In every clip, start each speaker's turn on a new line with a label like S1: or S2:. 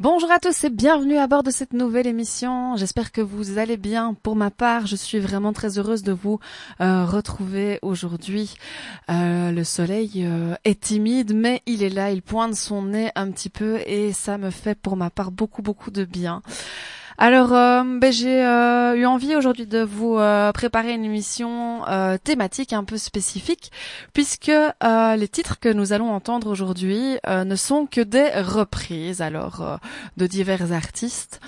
S1: Bonjour à tous et bienvenue à bord de cette nouvelle émission. J'espère que vous allez bien. Pour ma part, je suis vraiment très heureuse de vous euh, retrouver aujourd'hui. Euh, le soleil euh, est timide, mais il est là, il pointe son nez un petit peu et ça me fait pour ma part beaucoup beaucoup de bien. Alors, euh, ben, j'ai euh, eu envie aujourd'hui de vous euh, préparer une émission thématique un peu spécifique, puisque les titres que nous allons entendre aujourd'hui ne sont que des reprises, alors de divers artistes.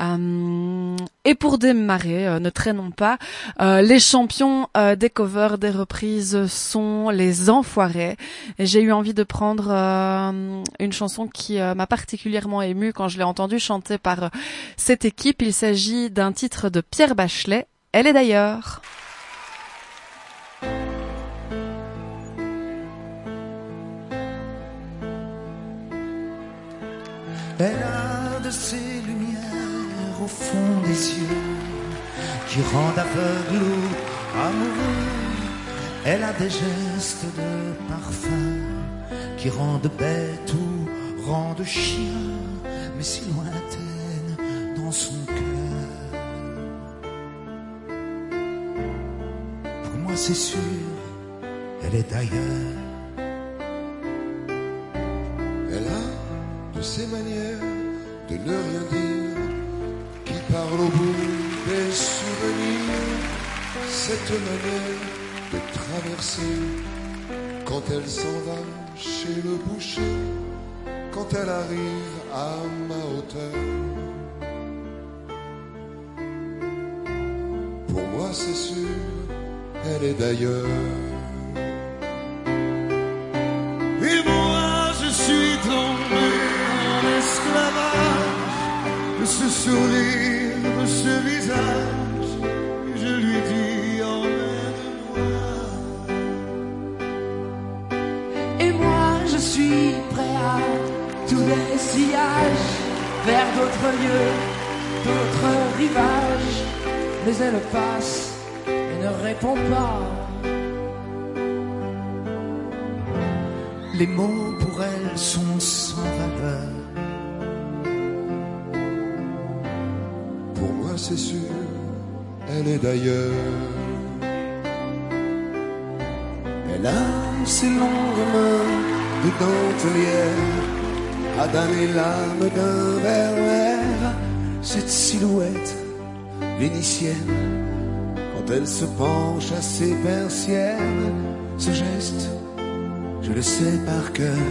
S1: et pour démarrer, ne traînons pas, les champions des covers des reprises sont les Enfoirés. J'ai eu envie de prendre une chanson qui m'a particulièrement émue quand je l'ai entendue chanter par cette Il s'agit d'un titre de Pierre Bachelet. Elle est d'ailleurs.
S2: Elle a de ces lumières au fond des yeux qui rendent aveugle ou amoureux. Elle a des gestes de parfum qui rendent bête ou rendent chien, mais si lointaine son cœur. Pour moi, c'est sûr, elle est ailleurs.
S3: Elle a de ces manières de ne rien dire qui parle au bout des souvenirs. Cette manière de traverser quand elle s'en va chez le boucher, quand elle arrive à ma hauteur. Pour moi, c'est sûr, elle est d'ailleurs.
S2: Et moi je suis tombé en esclavage de ce sourire, de ce visage. Je lui dis emmène-moi.
S4: Et moi je suis prêt à tous les sillages vers d'autres lieux, d'autres rivages. Mais elle passe et ne répond pas.
S2: Les mots pour elle sont sans valeur.
S3: Pour moi, c'est sûr, elle est d'ailleurs.
S2: Elle a ses longues mains de dentelière à damner l'âme d'un verre Cette silhouette vénitienne, quand elle se penche à ses persiennes, ce geste, je le sais par cœur.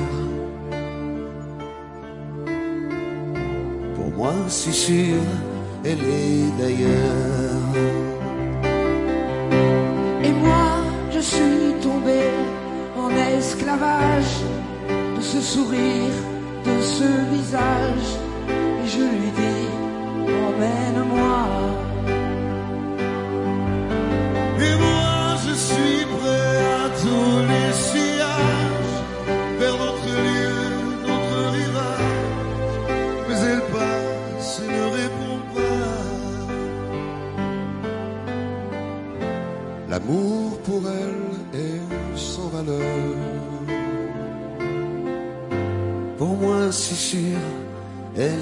S2: Pour moi, c'est sûr, elle est d'ailleurs.
S4: Et moi je suis tombé en esclavage de ce sourire, de ce visage.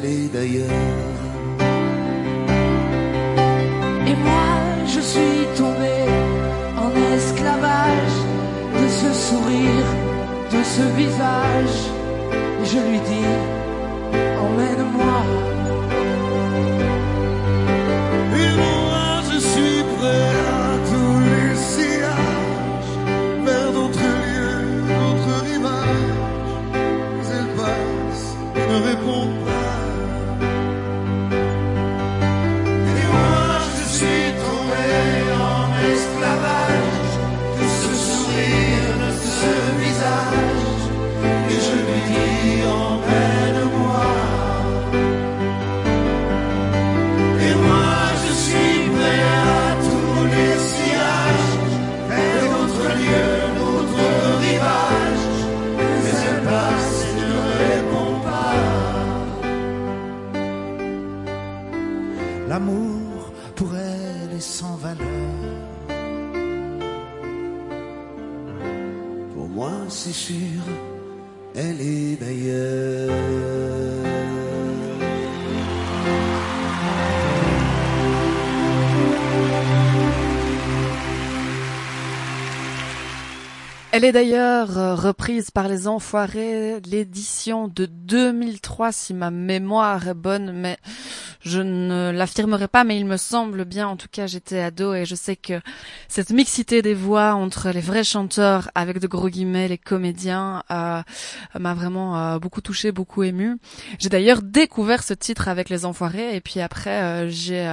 S3: Est
S2: d'ailleurs.
S4: Et moi je suis tombé en esclavage de ce sourire, de ce visage. Et je lui dis emmène-moi.
S2: Elle d'ailleurs
S1: euh, reprise par les Enfoirés, l'édition de 2003 si ma mémoire est bonne, mais je ne l'affirmerai pas, mais il me semble bien, en tout cas j'étais ado et je sais que cette mixité des voix entre les vrais chanteurs avec de gros guillemets, les comédiens, euh, m'a vraiment euh, beaucoup touché, beaucoup ému. J'ai d'ailleurs découvert ce titre avec les Enfoirés et puis après j'ai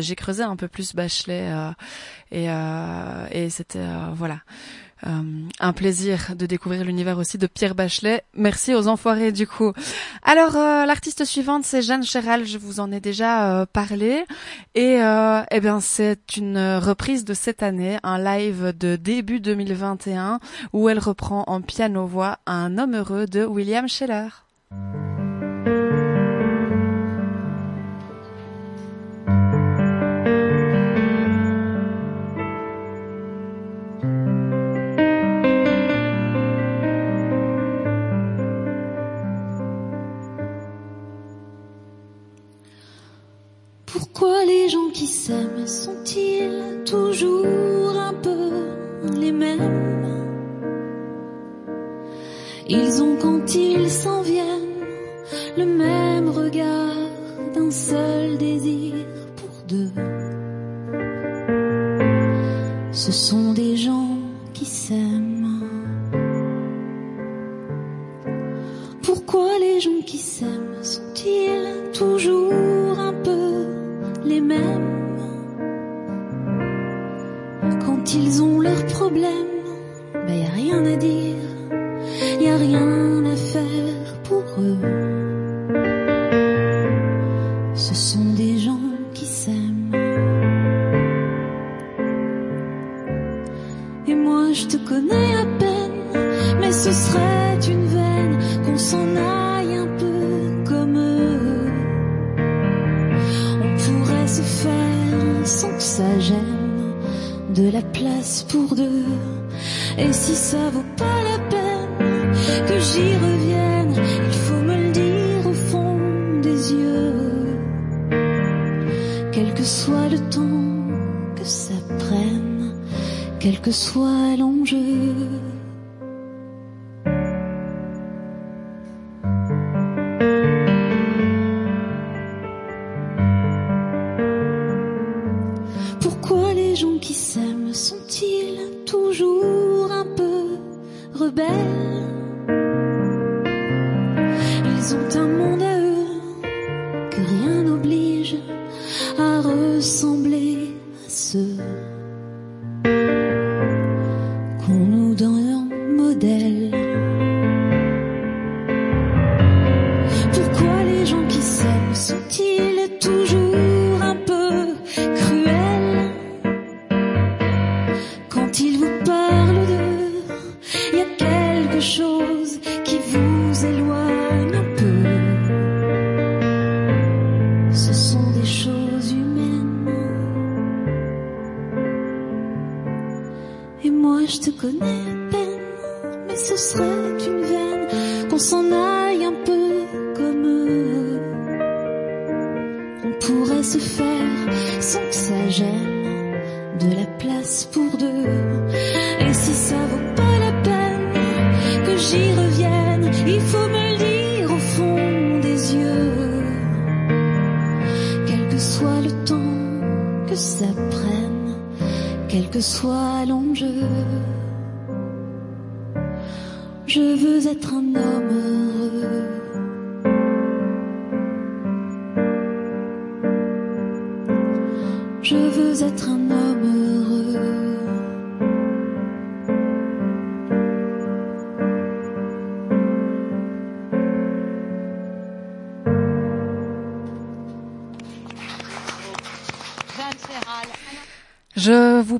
S1: j'ai creusé un peu plus Bachelet et, et c'était voilà euh, un plaisir de découvrir l'univers aussi de Pierre Bachelet. Merci aux enfoirés du coup. Alors euh, l'artiste suivante c'est Jeanne Chéral, je vous en ai déjà euh, parlé et eh bien c'est une reprise de cette année, un live de début 2021 où elle reprend en piano voix un homme heureux de William Scheller.
S5: S'aiment sont-ils toujours un peu les mêmes Ils ont quand ils s'en viennent le même regard d'un seul désir pour deux. Ce sont des gens qui s'aiment. Pourquoi les gens qui s'aiment sont-ils toujours Ils ont leurs problèmes, ben y a rien à dire, y a rien à faire pour eux. De la place pour deux. Et si ça vaut pas la peine que j'y revienne, il faut me le dire au fond des yeux. Quel que soit le temps que ça prenne, quel que soit l'enjeu.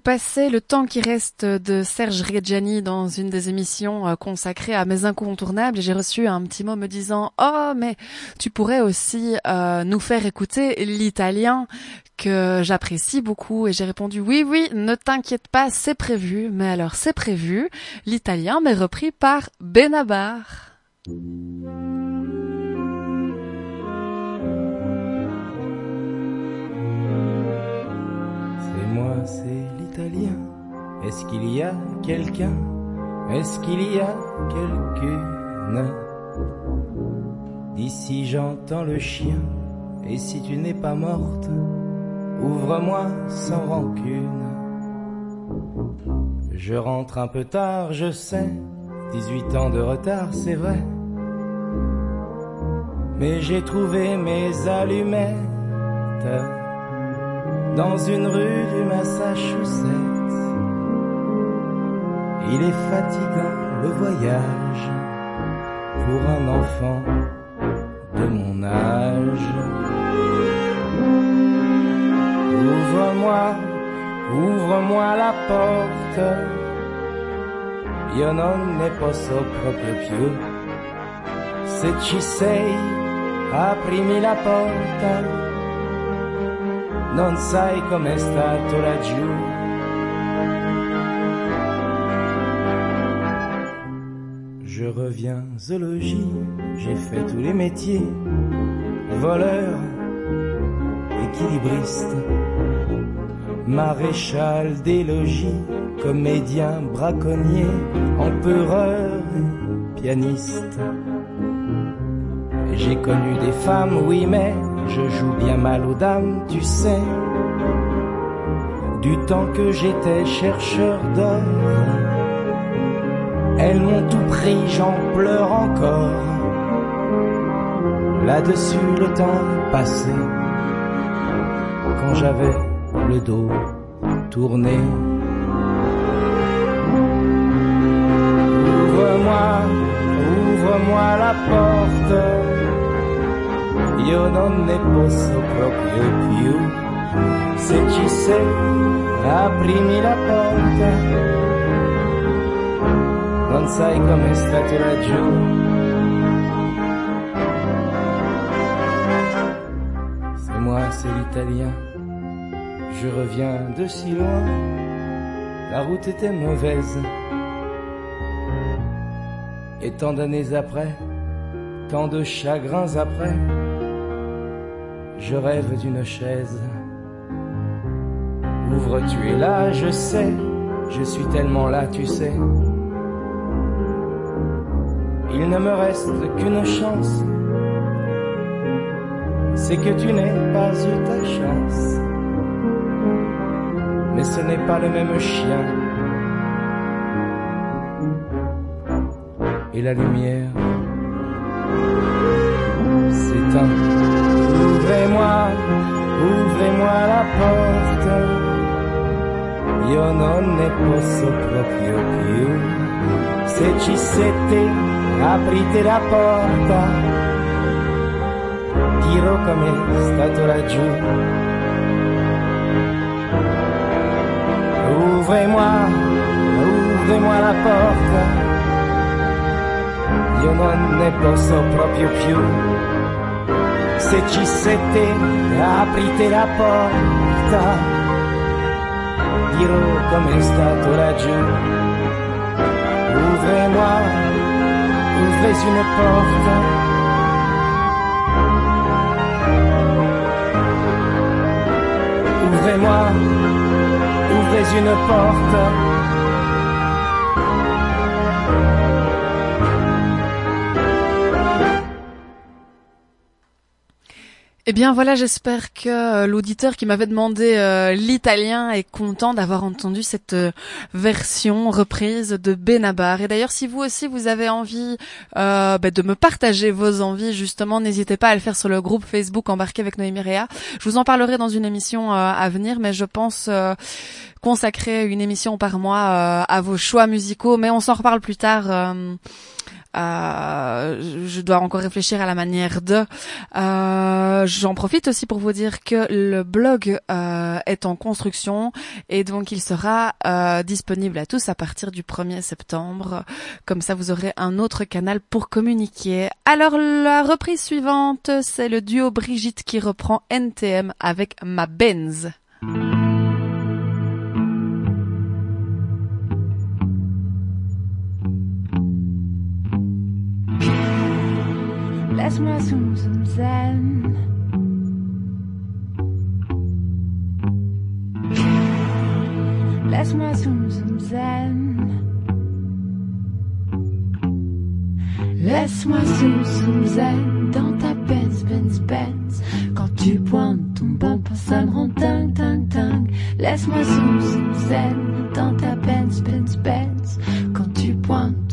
S1: Passais le temps qui reste de Serge Reggiani dans une des émissions euh, consacrées à mes incontournables j'ai reçu un petit mot me disant "Oh mais tu pourrais aussi euh, nous faire écouter l'italien que j'apprécie beaucoup" et j'ai répondu "Oui oui, ne t'inquiète pas, c'est prévu." Mais alors c'est prévu, l'italien m'est repris par Benabar.
S6: Est-ce qu'il y a quelqu'un? Est-ce qu'il y a quelqu'une D'ici j'entends le chien, et si tu n'es pas morte, ouvre-moi sans rancune. Je rentre un peu tard, je sais, 18 ans de retard, c'est vrai. Mais j'ai trouvé mes allumettes dans une rue du Massachusetts. Il est fatigant le voyage pour un enfant de mon âge. Ouvre-moi, ouvre-moi la porte. Io non ne posso proprio più. Se ci sei, aprimi la porta. Non sai com'è stato laggiù. Je reviens zoologie, j'ai fait tous les métiers. Voleur, équilibriste, maréchal des logis, comédien, braconnier, empereur, pianiste. J'ai connu des femmes, oui, mais je joue bien mal aux dames, tu sais. Du temps que j'étais chercheur d'or, elles m'ont tout pris, j'en pleure encore. Là-dessus, le temps passé, quand j'avais le dos tourné. Ouvre-moi, ouvre-moi la porte. Io non ne posso proprio più. Se ci sei, aprimi la porta. Non sai com'è stato laggiù. C'est moi, c'est l'italien. Je reviens de si loin. La route était mauvaise. Et tant d'années après, tant de chagrins après, je rêve d'une chaise. Ouvre, tu es là, je sais, je suis tellement là, tu sais. Il ne me reste qu'une chance, c'est que tu n'aies pas eu ta chance. Mais ce n'est pas le même chien. Et la lumière s'éteint. Ouvrez-moi, ouvrez-moi la porte. Io non ne posso proprio più. Se ci siete, aprite la porta. Dirò com'è stato laggiù. Ouvrez-moi, ouvrez-moi la porta. Io non ne posso proprio più. Se ci siete, aprite la porta. Dirò com'è stato laggiù. Ouvrez une porte. Ouvrez-moi, ouvrez une porte.
S1: Eh bien voilà, j'espère que euh, l'auditeur qui m'avait demandé euh, l'italien est content d'avoir entendu cette euh, version reprise de Benabar. Et d'ailleurs, si vous aussi vous avez envie bah, de me partager vos envies, justement, n'hésitez pas à le faire sur le groupe Facebook Embarqué avec Noémie Réa. Je vous en parlerai dans une émission à venir, mais je pense consacrer une émission par mois à vos choix musicaux. Mais on s'en reparle plus tard. Euh, je dois encore réfléchir à la manière de. Euh, J'en profite aussi pour vous dire que le blog euh, est en construction et donc il sera euh, disponible à tous à partir du 1er septembre. Comme ça, vous aurez un autre canal pour communiquer. Alors la reprise suivante, c'est le duo Brigitte qui reprend NTM avec ma Benz.
S7: Laisse-moi zoom zoom zen. Laisse-moi zoom zoom zen. Laisse-moi zoom zoom zen dans ta Benz Benz Benz. Quand tu pointes ton bumper, ça me rend. Laisse-moi zoom zoom zen dans ta Benz Benz Benz. Quand tu pointes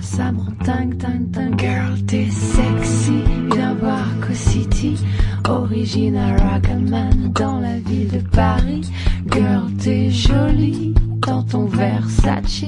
S7: ça me rend dingue dingue dingue. Girl, t'es sexy, viens voir Co City. Original Rockman dans la ville de Paris. Girl, t'es jolie dans ton Versace.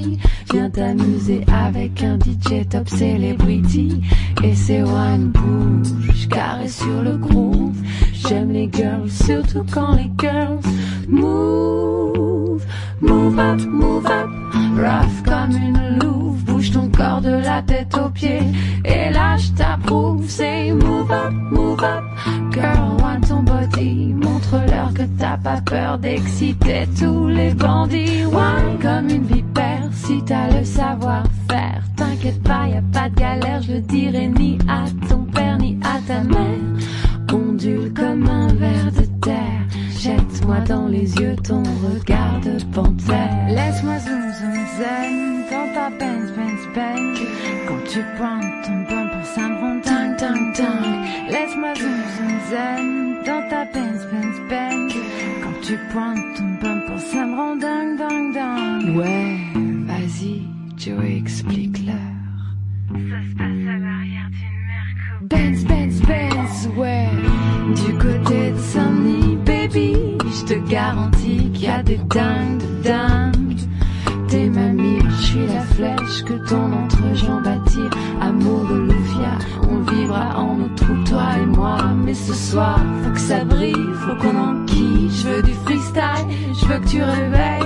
S7: Viens t'amuser avec un DJ top celebrity. Et c'est one bouge, carré sur le groove. J'aime les girls, surtout quand les girls move. Move up, move up, rough comme une louve. Bouge ton corps de la tête aux pieds. Et là, je t'approuve. Say move up, move up, girl, want ton body. Montre-leur que t'as pas peur d'exciter tous les bandits. One comme une vipère, si t'as le savoir-faire. T'inquiète pas, y a pas de galère, je le dirai ni à ton père ni à ta mère. Ondule comme un ver de terre. Jette-moi dans les yeux ton regard de panthère. Laisse-moi zoom zoom zen dans ta Benz Quand tu pointes ton ça me rend dingue dingue dingue. Laisse-moi zoom zoom zen dans ta Benz Benz Benz. Quand tu pointes ton ça me rend dingue dingue dingue. Ouais, vas-y, Joe explique-leur. Benz, Benz, Benz, ouais. Du côté de Saint-Denis, baby, je te garantis qu'il y a des dingues de dingues. Que ton entrejambe attire. Amour de Lufia, on vivra en nos trous, toi et moi. Mais ce soir, faut que ça brille, faut qu'on enquille. Je veux du freestyle, je veux que tu réveilles,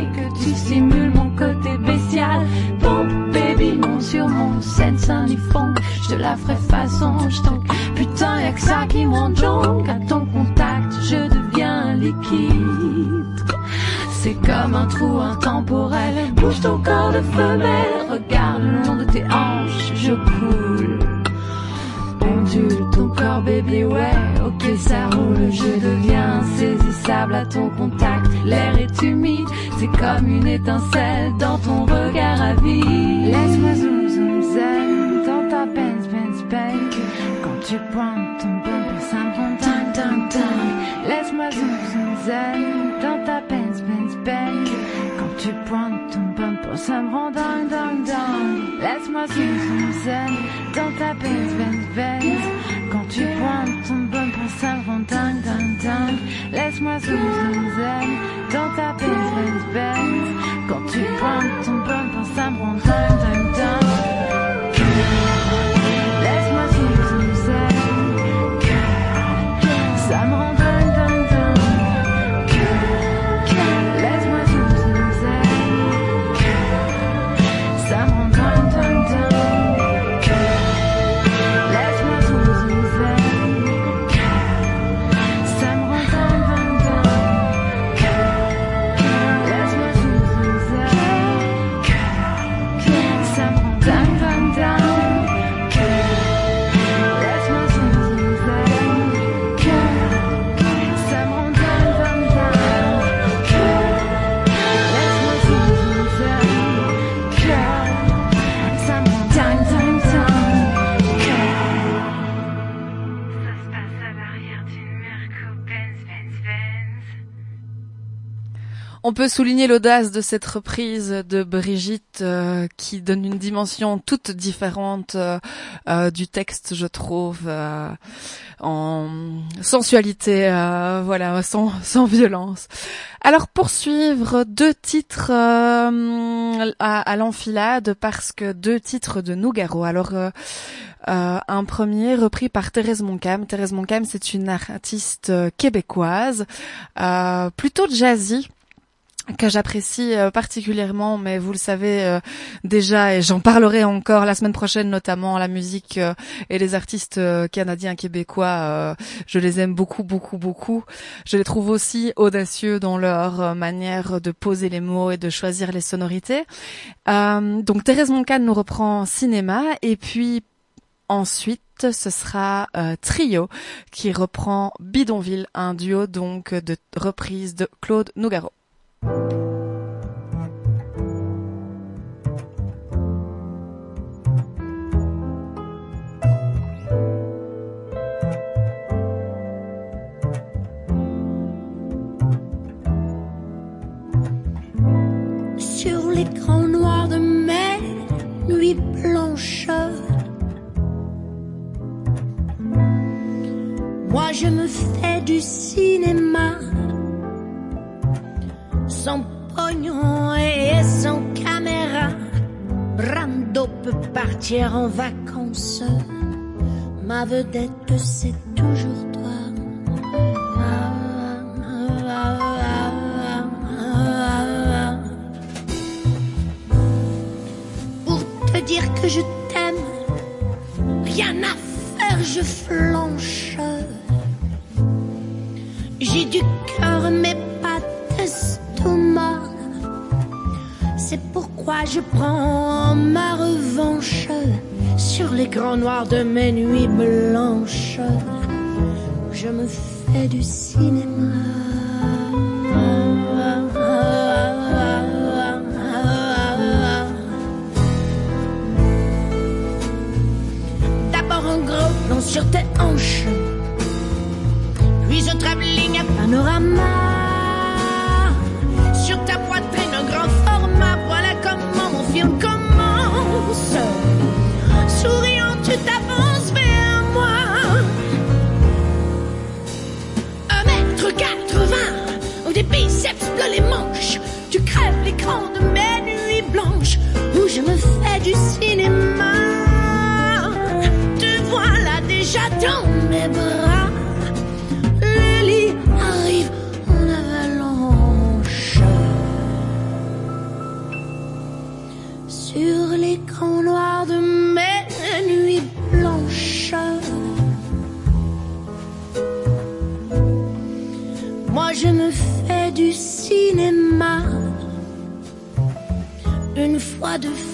S7: étincelle
S1: On peut souligner l'audace de cette reprise de Brigitte euh, qui donne une dimension toute différente euh, euh, du texte, je trouve, en sensualité, voilà, sans, violence. Alors poursuivre deux titres à, l'enfilade parce que deux titres de Nougaro. Alors un premier repris par Thérèse Moncam. Thérèse Moncam, c'est une artiste québécoise, euh, plutôt jazzy que j'apprécie euh, particulièrement, mais vous le savez euh, déjà, et j'en parlerai encore la semaine prochaine, notamment la musique euh, et les artistes euh, canadiens québécois, euh, je les aime beaucoup, beaucoup, beaucoup. Je les trouve aussi audacieux dans leur euh, manière de poser les mots et de choisir les sonorités. Donc Thérèse Moncan nous reprend cinéma, et puis ensuite ce sera euh, Trio qui reprend Bidonville, un duo donc de reprise de Claude Nougaro.
S8: Sur l'écran noir de mes nuits blanches, moi je me fais du cinéma sans pognon et sans caméra. Brando peut partir en vacances. Ma vedette c'est toujours toi. Pour te dire que je t'aime, rien à faire, je flanche. J'ai du Je prends ma revanche sur les grands noirs de mes nuits blanches. Je me fais du cinéma. D'abord un gros plan sur tes hanches, puis un travelling à panorama. Crèves l'écran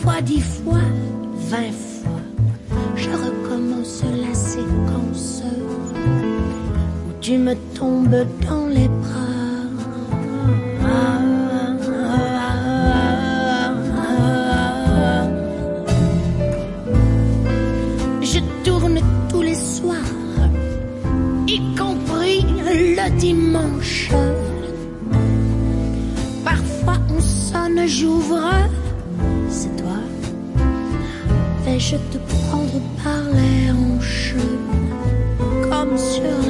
S8: fois, dix fois, vingt fois. Je recommence la séquence où tu me tombes dans les bras. Je tourne tous les soirs, y compris le dimanche. Parfois on sonne, j'ouvre, Vais-je te prendre par les hanches, comme sur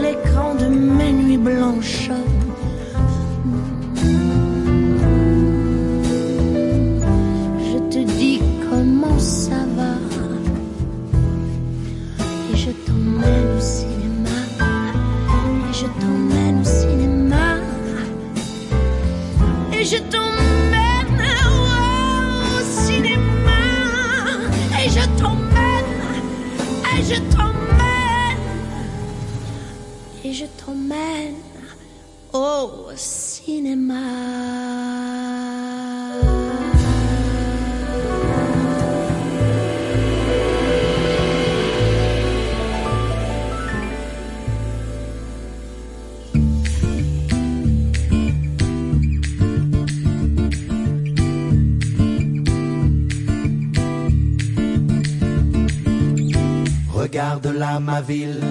S9: Regarde là ma ville,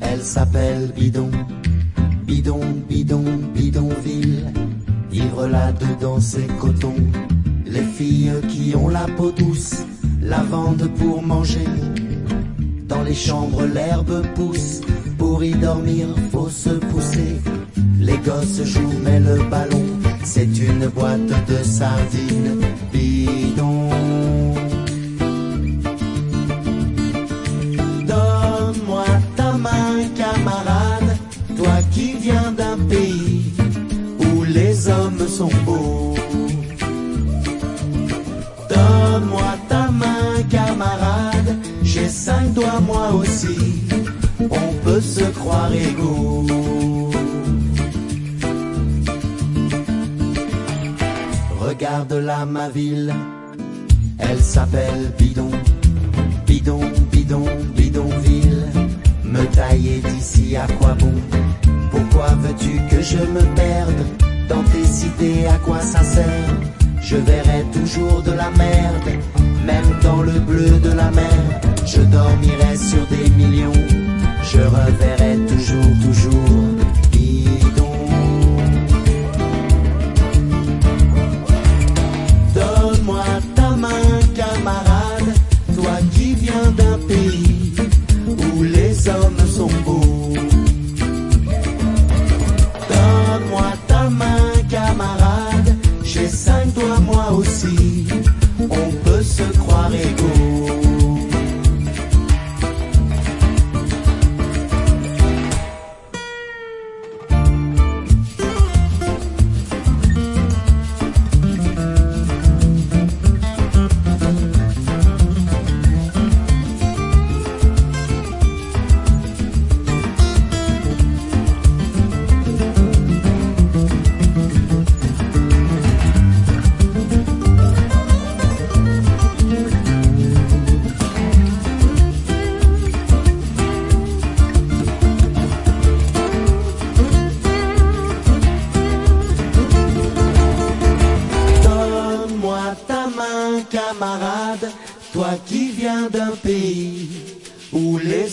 S9: elle s'appelle Bidon. Bidon, bidon, bidonville. Ivre là-dedans c'est coton. Les filles qui ont la peau douce, la vendent pour manger. Dans les chambres l'herbe pousse, pour y dormir faut se pousser. Les gosses jouent mais le ballon, c'est une boîte de sardines. Se croire égaux. Regarde là ma ville, elle s'appelle Bidon. Bidon, bidon, bidonville, me tailler d'ici à quoi bon? Pourquoi veux-tu que je me perde dans tes cités? À quoi ça sert? Je verrai toujours de la merde, même dans le bleu de la mer. Je dormirai sur des millions, je reverrai toujours, toujours.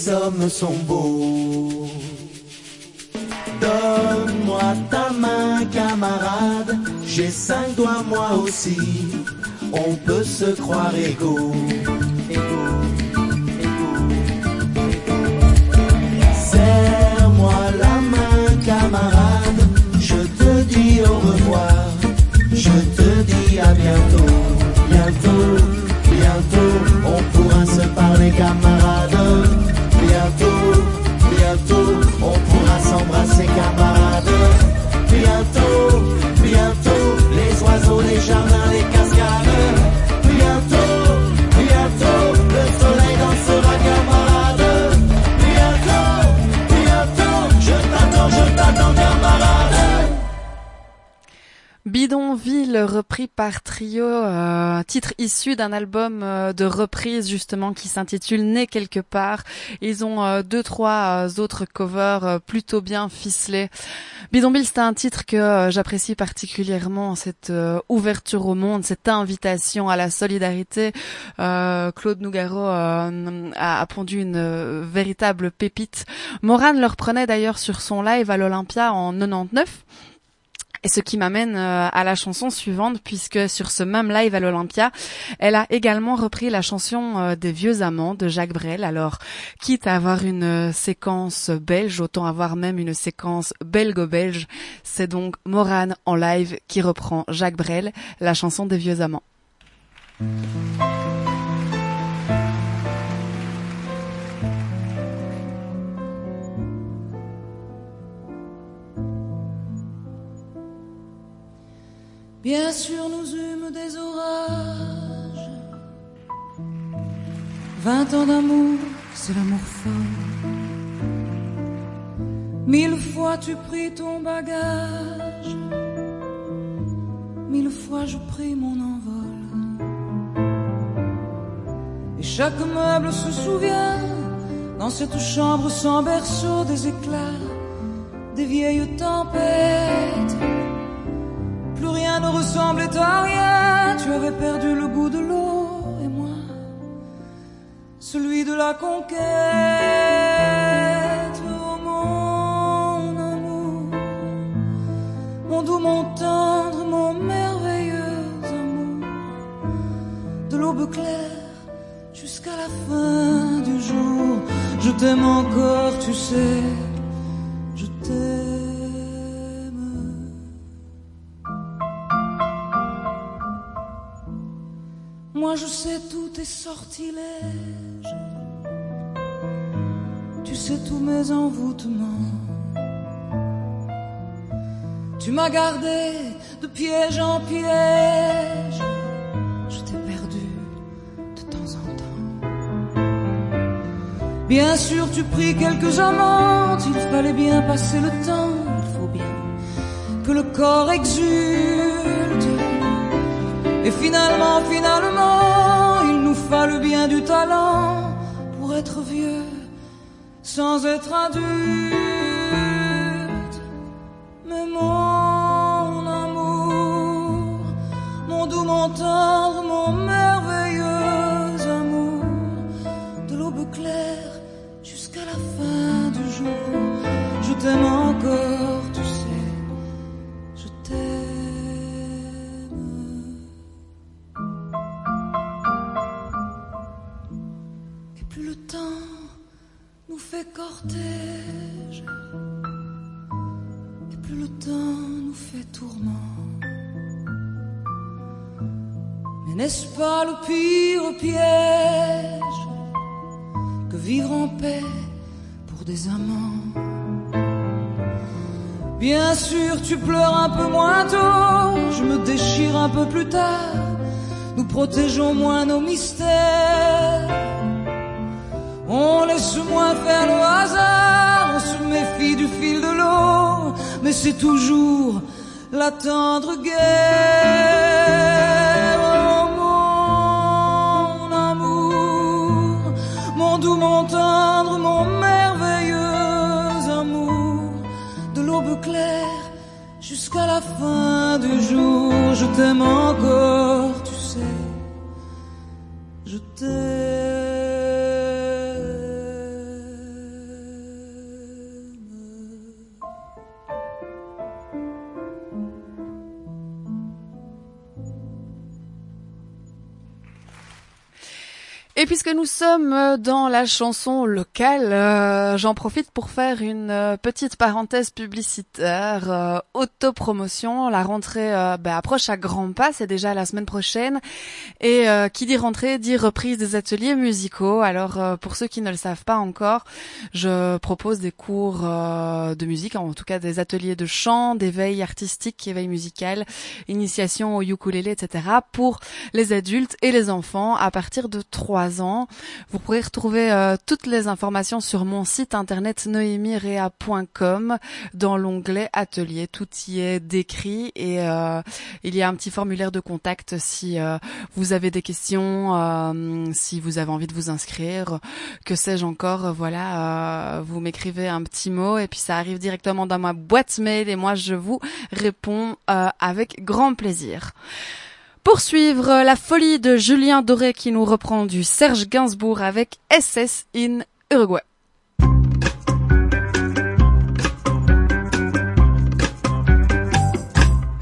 S9: Hommes sont beaux. Donne-moi ta main, camarade. J'ai cinq doigts, moi aussi. On peut se croire égaux. Serre-moi la main, camarade. Je te dis au revoir. Je te dis à bientôt. Bientôt, bientôt, on pourra se parler, camarade. S'embrasser, camarade. Bientôt, bientôt, les oiseaux, les jardins, les
S1: Bidonville repris par Trio, euh, titre issu d'un album euh, de reprise justement qui s'intitule Né quelque part. Ils ont euh, deux trois euh, autres covers plutôt bien ficelés. Bidonville c'est un titre que j'apprécie particulièrement cette ouverture au monde, cette invitation à la solidarité. Claude Nougaro a, a pondu une véritable pépite. Morane le reprenait d'ailleurs sur son live à l'Olympia en 99. Et ce qui m'amène euh, à la chanson suivante, puisque sur ce même live à l'Olympia, elle a également repris la chanson euh, des vieux amants de Jacques Brel. Alors, quitte à avoir une euh, séquence belge, autant avoir même une séquence belgo-belge. C'est donc Morane en live qui reprend Jacques Brel, la chanson des vieux amants.
S10: Bien sûr, nous eûmes des orages. Vingt ans d'amour, c'est l'amour folle. Mille fois tu pris ton bagage. Mille fois je pris mon envol. Et chaque meuble se souvient, dans cette chambre sans berceau, des éclats, des vieilles tempêtes. Plus rien ne ressemblait à rien. Tu avais perdu le goût de l'eau et moi, celui de la conquête. Oh mon amour, mon doux, mon tendre, mon merveilleux amour. De l'aube claire jusqu'à la fin du jour, je t'aime encore, tu sais, tes sortilèges, tu sais tous mes envoûtements. Tu m'as gardé de piège en piège, je t'ai perdu de temps en temps. Bien sûr tu pris quelques amantes, il fallait bien passer le temps, il faut bien que le corps exulte. Et finalement, finalement, fallut bien du talent pour être vieux sans être adulte. Protégeons moins nos mystères. On laisse moins faire le hasard, on se méfie du fil de l'eau, mais c'est toujours la tendre guerre.
S1: Nous sommes euh, dans la chanson locale, euh, j'en profite pour faire une euh, petite parenthèse publicitaire, autopromotion. La rentrée bah, approche à grands pas, c'est déjà la semaine prochaine. Et qui dit rentrée dit reprise des ateliers musicaux. Alors pour ceux qui ne le savent pas encore, je propose des cours de musique, en tout cas des ateliers de chant, d'éveil artistique, éveil musical, initiation au ukulélé, etc. pour les adultes et les enfants à partir de 3 ans. Vous pourrez retrouver euh, toutes les informations sur mon site internet noémirea.com dans l'onglet atelier. Tout y est décrit et euh, il y a un petit formulaire de contact si euh, vous avez des questions, euh, si vous avez envie de vous inscrire, que sais-je encore. Voilà, euh, vous m'écrivez un petit mot et puis ça arrive directement dans ma boîte mail et moi je vous réponds euh, avec grand plaisir. Poursuivre la folie de Julien Doré qui nous reprend du Serge Gainsbourg avec SS in Uruguay.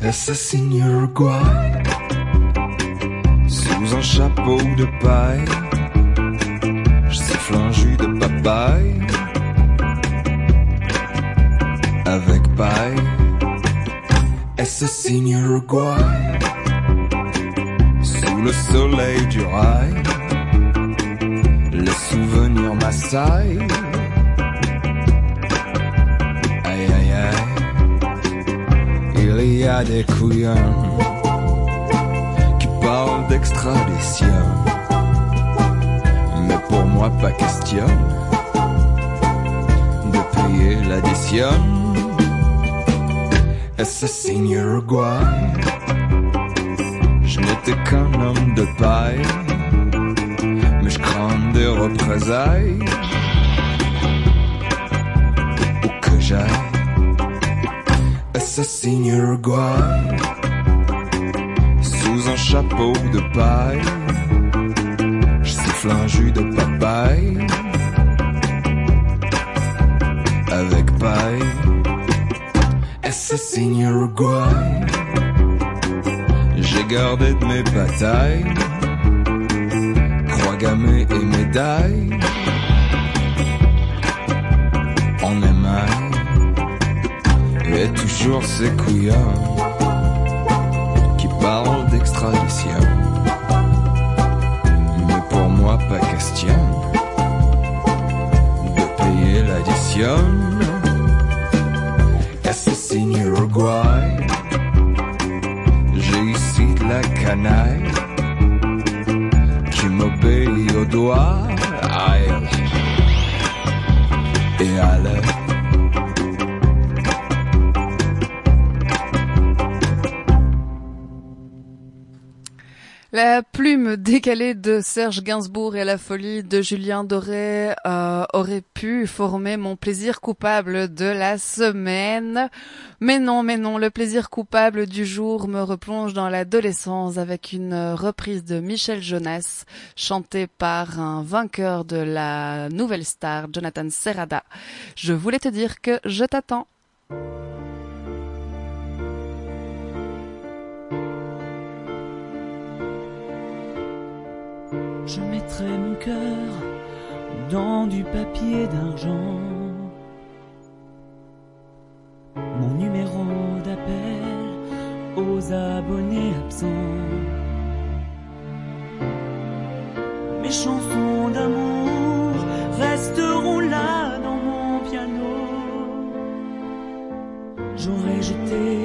S11: SS in Uruguay. Sous un chapeau de paille Je siffle un jus de papaye. Avec paille SS in Uruguay Le soleil du rail Les souvenirs m'assaillent Aïe aïe aïe il y a des couillons qui parlent d'extradition. Mais pour moi, pas question de payer l'addition. Assassin Uruguay, je n'étais qu'un homme de paille, mais je crains des représailles. Où que j'aille. Assassin Uruguay? Sous un chapeau de paille Je siffle un jus de papaye Avec paille Assassin Uruguay? Gardé de mes batailles Croix gammée et médailles En émail et toujours ces couillards qui parlent d'extradition. Mais pour moi, pas question de payer l'addition. Assassin Uruguay, canaille qui m'obéit au doigt. Aïe. Et à l'heure.
S1: Plume décalée de Serge Gainsbourg et la folie de Julien Doré euh, auraient pu former mon plaisir coupable de la semaine. Mais non, mais non, le plaisir coupable du jour me replonge dans l'adolescence avec une reprise de Michel Jonas chantée par un vainqueur de la nouvelle star, Jonathan Serrada. Je voulais te dire que je t'attends.
S12: Je mettrai mon cœur dans du papier d'argent. Mon numéro d'appel aux abonnés absents. Mes chansons d'amour resteront là dans mon piano. J'aurais jeté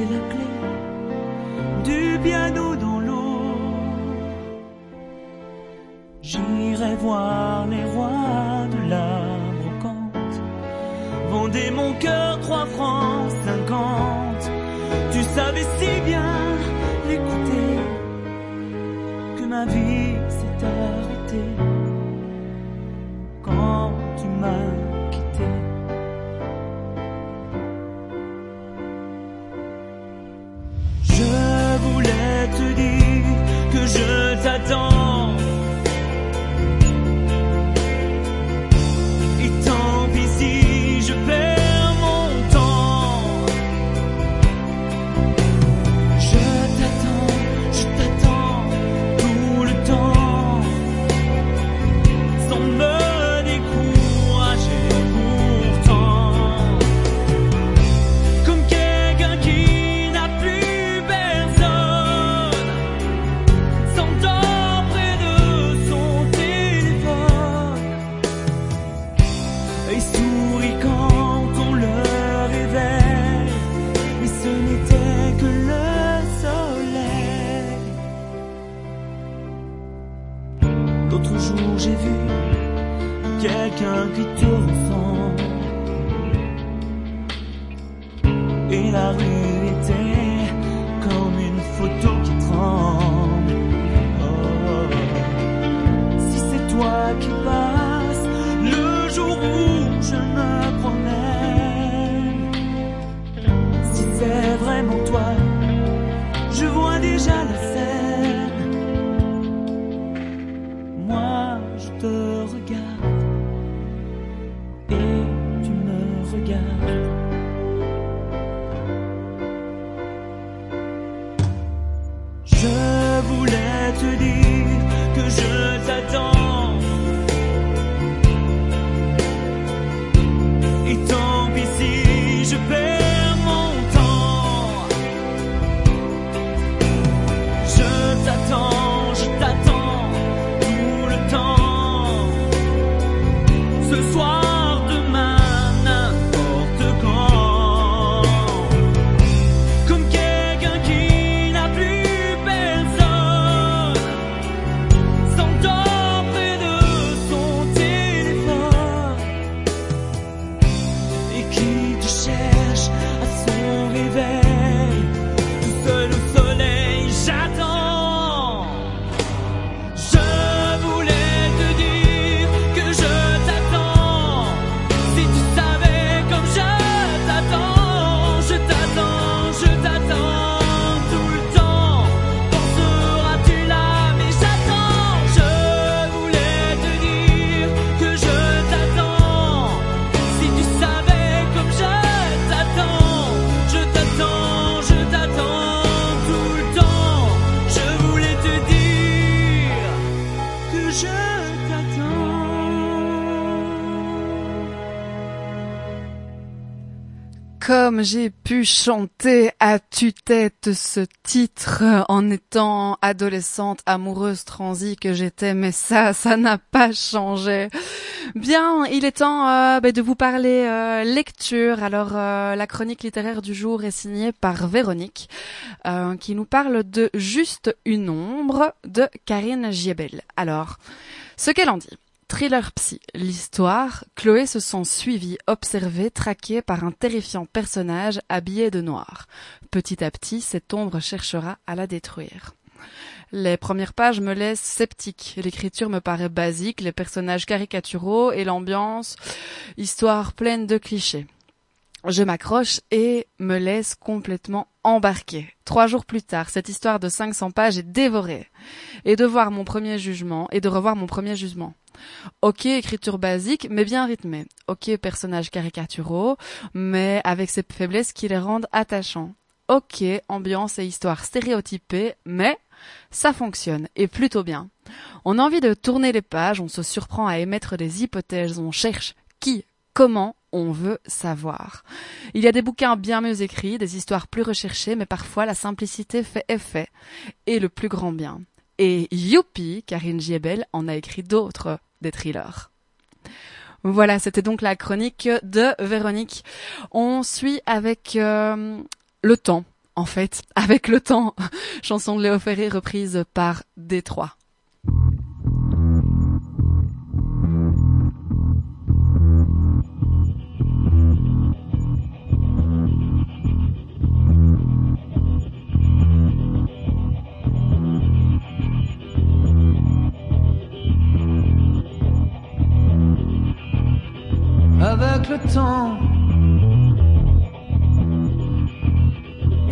S1: J'ai pu chanter à tue-tête ce titre en étant adolescente, amoureuse, transie que j'étais, mais ça, ça n'a pas changé. Bien, il est temps euh, ben, de vous parler euh, lecture. Alors, euh, la chronique littéraire du jour est signée par Véronique, qui nous parle de Juste une ombre de Karine Giebel. Alors, ce qu'elle en dit. Thriller psy. L'histoire, Chloé se sent suivie, observée, traquée par un terrifiant personnage habillé de noir. Petit à petit, cette ombre cherchera à la détruire. Les premières pages me laissent sceptique. L'écriture me paraît basique, les personnages caricaturaux et l'ambiance, histoire pleine de clichés. Je m'accroche et me laisse complètement embarquer. Trois jours plus tard, cette histoire de 500 pages est dévorée. Et de voir mon premier jugement, et de revoir mon premier jugement. Ok, écriture basique, mais bien rythmée. Ok, personnages caricaturaux, mais avec ces faiblesses qui les rendent attachants. Ok, ambiance et histoire stéréotypée, mais ça fonctionne, et plutôt bien. On a envie de tourner les pages, on se surprend à émettre des hypothèses, on cherche qui, comment, on veut savoir. Il y a des bouquins bien mieux écrits, des histoires plus recherchées, mais parfois la simplicité fait effet, et le plus grand bien. Et youpi, Karine Giebel en a écrit d'autres, des thrillers. Voilà, c'était donc la chronique de Véronique. On suit avec euh, le temps, en fait, avec le temps, chanson de Léo Ferré reprise par Détroit.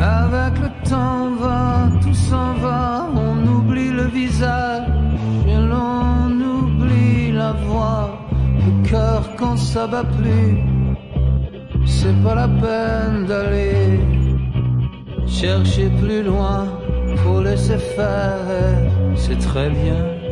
S13: Avec le temps va, tout s'en va, on oublie le visage et l'on oublie la voix, le cœur quand ça bat plus. C'est pas la peine d'aller chercher plus loin, faut laisser faire, c'est très bien.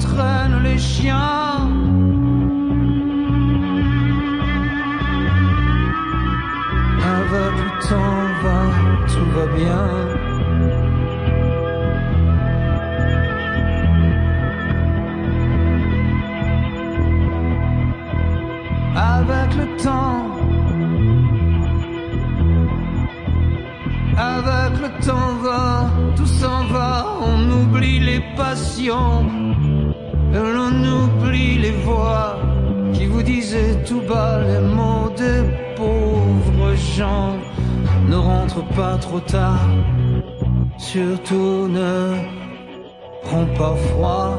S13: Traînent les chiens. Avec le temps va, tout va bien. Avec le temps, avec le temps va, tout s'en va, on oublie les passions. Qui vous disaient tout bas les mots des pauvres gens. Ne rentre pas trop tard, surtout ne prends pas froid.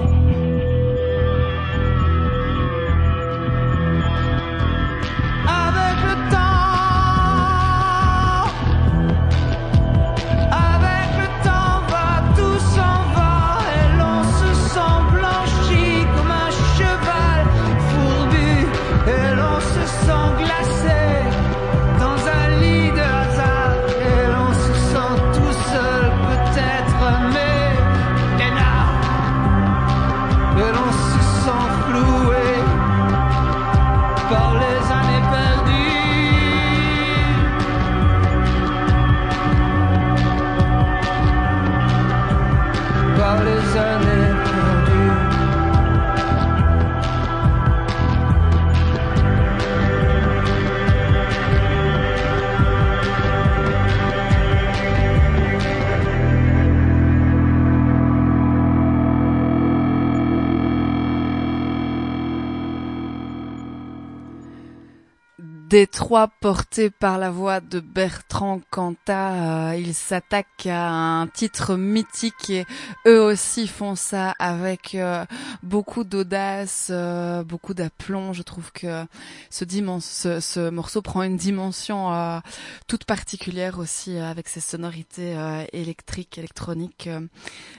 S1: Détroit porté par la voix de Bertrand Cantat, euh, il s'attaque à un titre mythique et eux aussi font ça avec euh, beaucoup d'audace, euh, beaucoup d'aplomb. Je trouve que ce, ce, ce morceau prend une dimension euh, toute particulière aussi euh, avec ses sonorités euh, électriques, électroniques.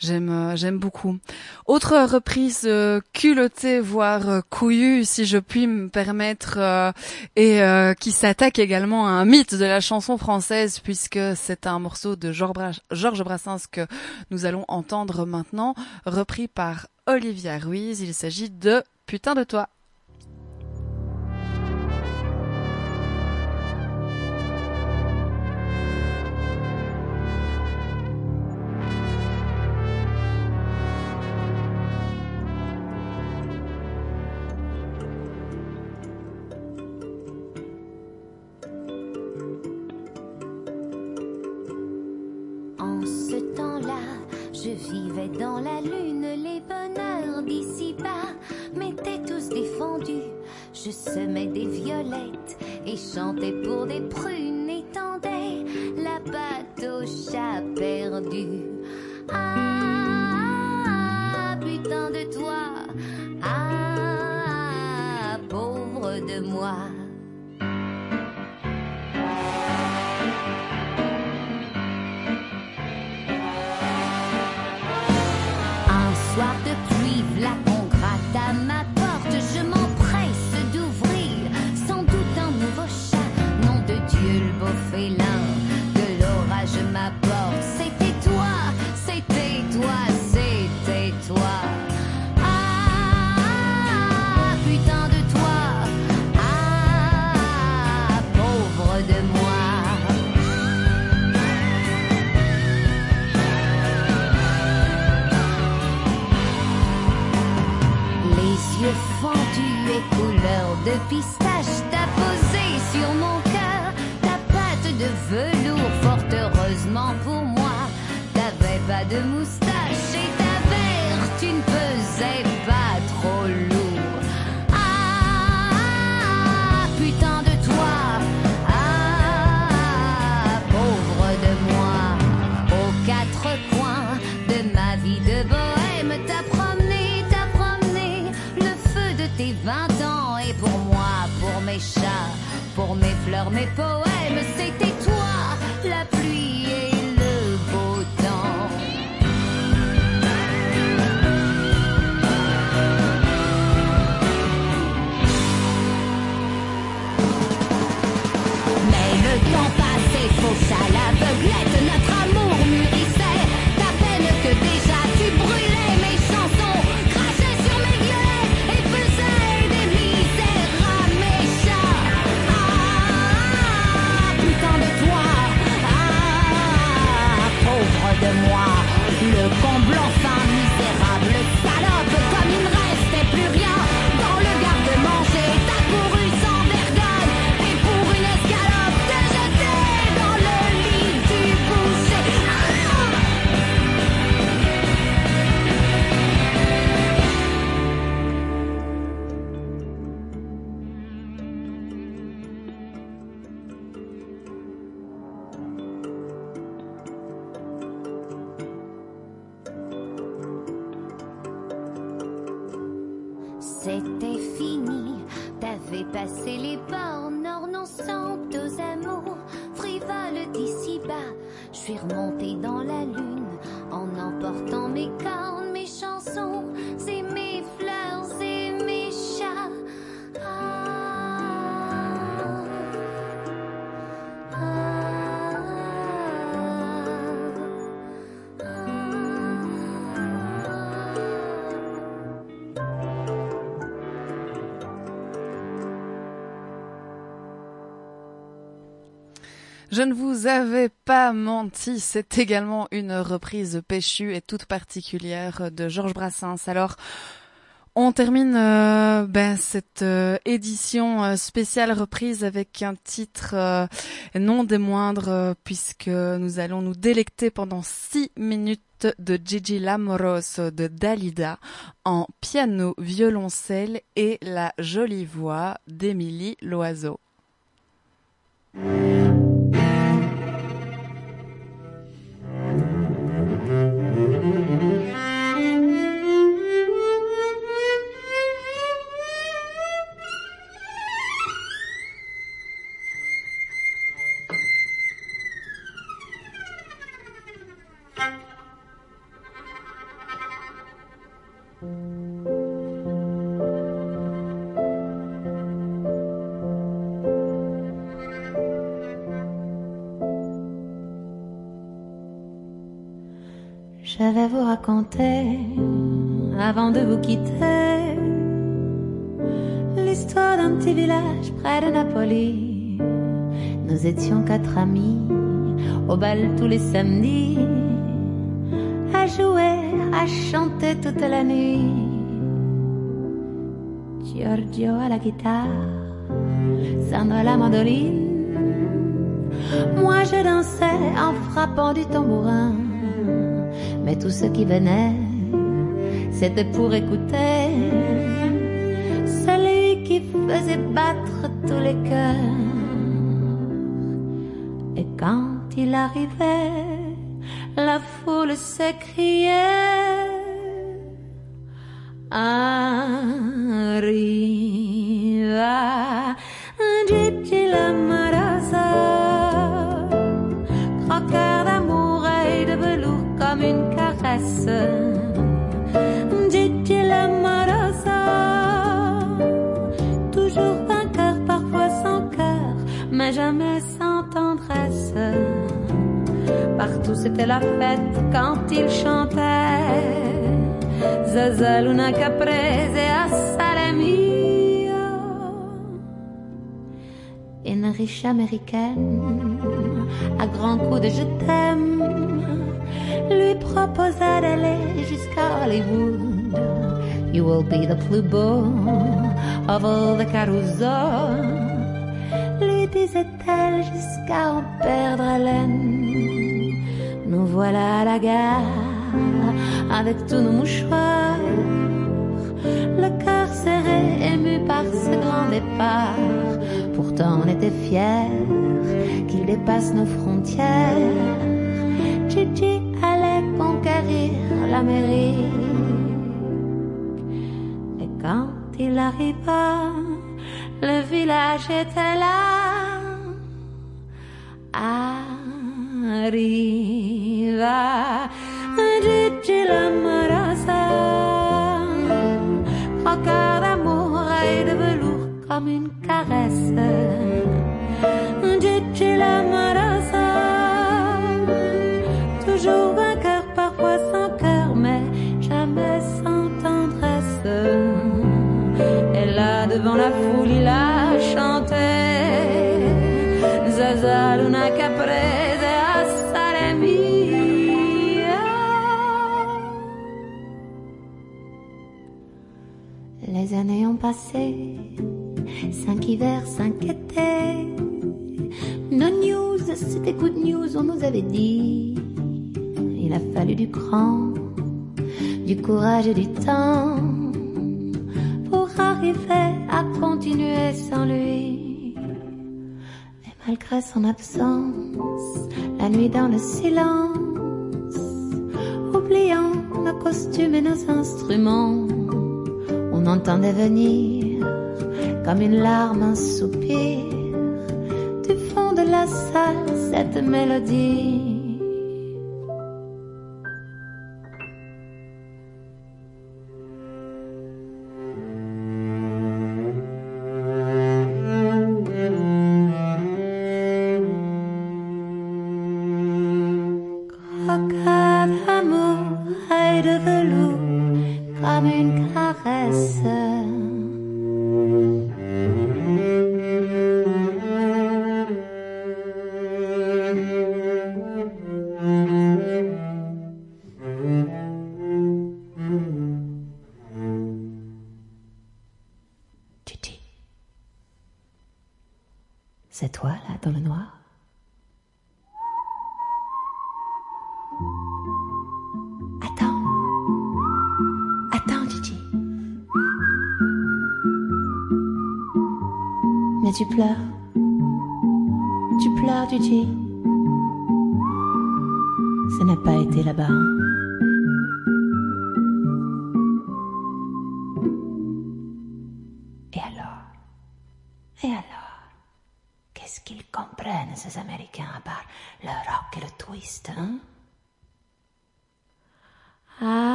S1: j'aime, j'aime beaucoup. Autre reprise culottée, voire couillue, si je puis me permettre, et euh, qui s'attaque également à un mythe de la chanson française, puisque c'est un morceau de Georges Bra- Georges Brassens que nous allons entendre maintenant, repris par Olivia Ruiz. Il s'agit de Putain de toi.
S14: Temps-là, je vivais dans la lune, les bonheurs d'ici-bas m'étaient tous défendus. Je semais des violettes et chantais pour des prunes et tendais la patte au chat perdu. Ah, putain de toi, ah, pauvre de moi. Je
S15: ne
S1: vous avais pas menti, c'est également une reprise péchue et toute particulière de Georges Brassens. Alors, on termine euh, ben, cette euh, édition euh, spéciale reprise avec un titre non des moindres puisque nous allons nous délecter pendant six minutes de Gigi Lamoroso de Dalida en piano, violoncelle et la jolie voix d'Émilie Loiseau.
S14: Je vais vous raconter, avant de vous quitter, l'histoire d'un petit village près de Napoli. Nous étions quatre amis, au bal tous les samedis, à jouer, à chanter toute la nuit. Giorgio à la guitare, Sandro à la mandoline. Moi je dansais en frappant du tambourin. Mais tous ceux qui venaient, c'était pour écouter celui qui faisait battre tous les cœurs. Et quand il arrivait, la foule s'écriait Américaine à grands coups de je t'aime lui proposa d'aller jusqu'à Hollywood You will be the plus beau of all the carousels. Lui disait-elle jusqu'à en perdre haleine. Nous voilà à la gare avec tous nos mouchoirs. Par ce grand départ. Pourtant on était fiers qu'il dépasse nos frontières. Gigi allait conquérir l'Amérique. Et quand il arriva, le village était là. Arriva Gigi. Caresse. Gigi l'amorosa. Toujours vainqueur, parfois sans cœur, mais jamais sans tendresse. Et là, devant la foule, il a chanté. Zaza, Luna, Caprese, Assalemi. Les années ont passé, cinq hivers, cinq étés. No news, c'était good news, on nous avait dit. Il a fallu du cran, du courage et du temps pour arriver à continuer sans lui. Et malgré son absence, la nuit dans le silence, oubliant nos costumes et nos instruments, on entendait venir comme une larme, un soupir du fond de la salle cette mélodie. Tu pleures. Tu pleures, Gigi. Ce n'a pas été là-bas. hein.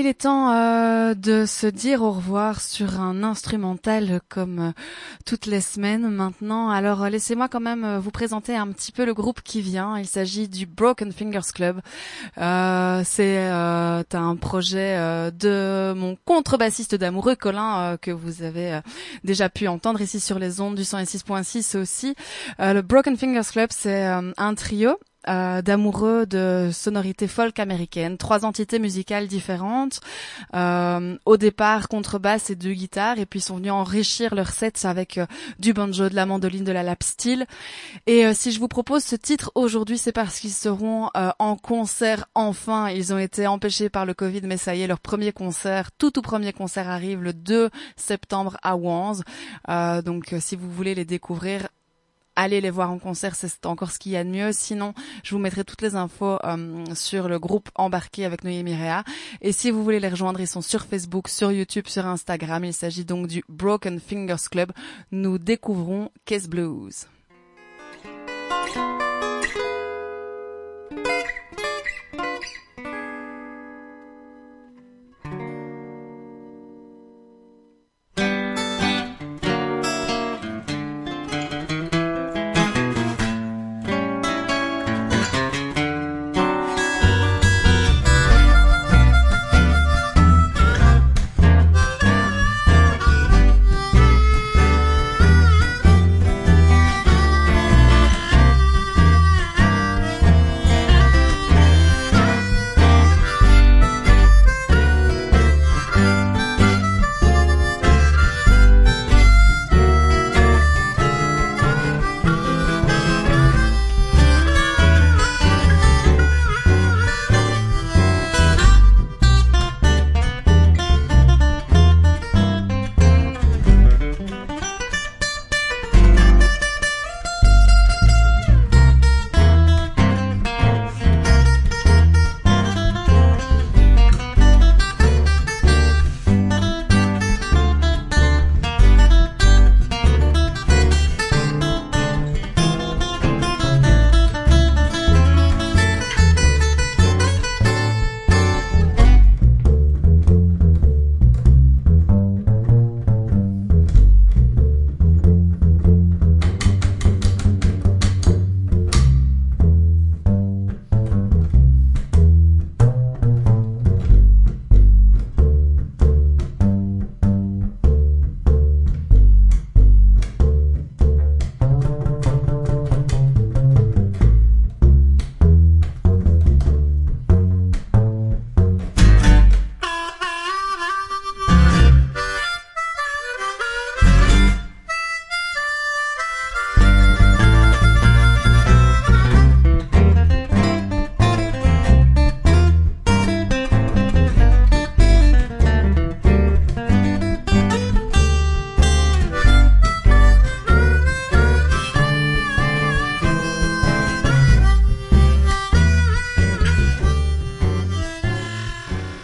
S14: Il
S1: est temps euh, de se dire au revoir sur un instrumental comme euh, toutes les semaines maintenant. Alors euh, laissez-moi quand même euh, vous présenter un petit peu le groupe qui vient. Il s'agit du Broken Fingers Club. C'est un projet de mon contrebassiste d'amoureux Colin que vous avez déjà pu entendre ici sur les ondes du 106.6 aussi. Le Broken Fingers Club, c'est un trio euh, d'amoureux de sonorités folk américaines, trois entités musicales différentes. Euh, au départ, contrebasse et deux guitares, et puis ils sont venus enrichir leur set avec euh, du banjo, de la mandoline, de la lap steel. Et euh, si je vous propose ce titre aujourd'hui, c'est parce qu'ils seront en concert enfin. Ils ont été empêchés par le Covid, mais ça y est, leur premier concert, tout tout premier concert arrive le 2 septembre à Wands. Donc, si vous voulez les découvrir, allez les voir en concert, c'est encore ce qu'il y a de mieux. Sinon, je vous mettrai toutes les infos euh, sur le groupe embarqué avec Noémie Réa. Et si vous voulez les rejoindre, ils sont sur Facebook, sur YouTube, sur Instagram. Il s'agit donc du Broken Fingers Club. Nous découvrons Case Blues.